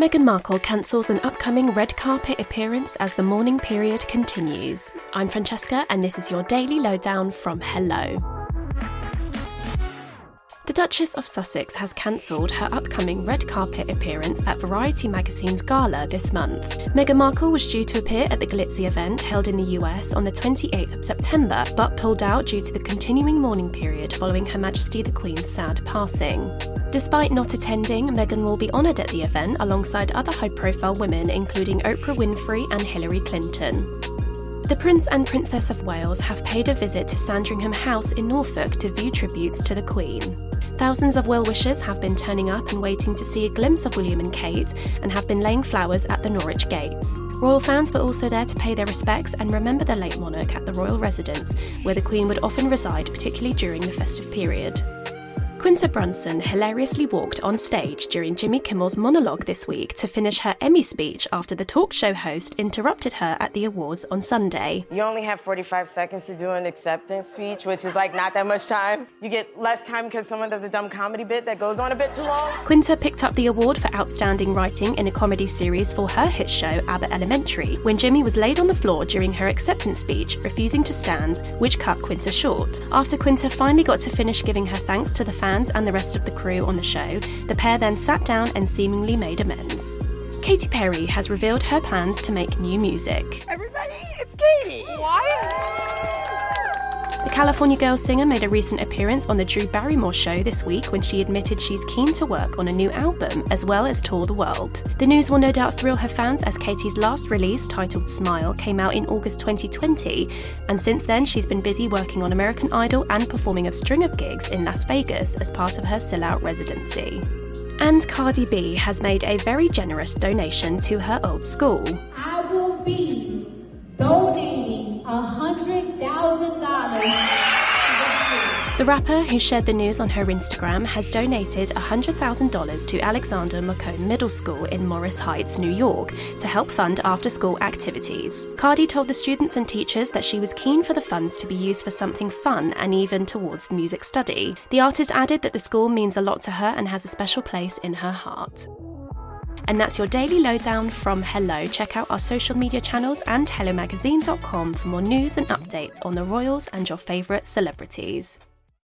Meghan Markle cancels an upcoming red carpet appearance as the mourning period continues. I'm Francesca, and this is your daily lowdown from Hello. The Duchess of Sussex has cancelled her upcoming red carpet appearance at Variety magazine's gala this month. Meghan Markle was due to appear at the glitzy event held in the US on the 28th of September, but pulled out due to the continuing mourning period following Her Majesty the Queen's sad passing. Despite not attending, Meghan will be honoured at the event alongside other high profile women, including Oprah Winfrey and Hillary Clinton. The Prince and Princess of Wales have paid a visit to Sandringham House in Norfolk to view tributes to the Queen. Thousands of well wishers have been turning up and waiting to see a glimpse of William and Kate and have been laying flowers at the Norwich gates. Royal fans were also there to pay their respects and remember the late monarch at the royal residence, where the Queen would often reside, particularly during the festive period. Quinta Brunson hilariously walked on stage during Jimmy Kimmel's monologue this week to finish her Emmy speech after the talk show host interrupted her at the awards on Sunday. You only have 45 seconds to do an acceptance speech, which is like not that much time. You get less time because someone does a dumb comedy bit that goes on a bit too long. Quinta picked up the award for outstanding writing in a comedy series for her hit show Abbott Elementary when Jimmy was laid on the floor during her acceptance speech, refusing to stand, which cut Quinta short. After Quinta finally got to finish giving her thanks to the fans fans and the rest of the crew on the show, the pair then sat down and seemingly made amends. Katy Perry has revealed her plans to make new music. Everybody, it's Katy. Why? California Girl singer made a recent appearance on the Drew Barrymore show this week when she admitted she's keen to work on a new album as well as tour the world. The news will no doubt thrill her fans as Katy's last release, titled Smile, came out in August 2020, and since then she's been busy working on American Idol and performing a string of gigs in Las Vegas as part of her sellout residency. And Cardi B has made a very generous donation to her old school. I will be donating a hundred thousand dollars. The rapper, who shared the news on her Instagram, has donated $100,000 to Alexander Macomb Middle School in Morris Heights, New York, to help fund after school activities. Cardi told the students and teachers that she was keen for the funds to be used for something fun and even towards music study. The artist added that the school means a lot to her and has a special place in her heart. And that's your daily lowdown from Hello. Check out our social media channels and hellomagazine.com for more news and updates on the royals and your favourite celebrities.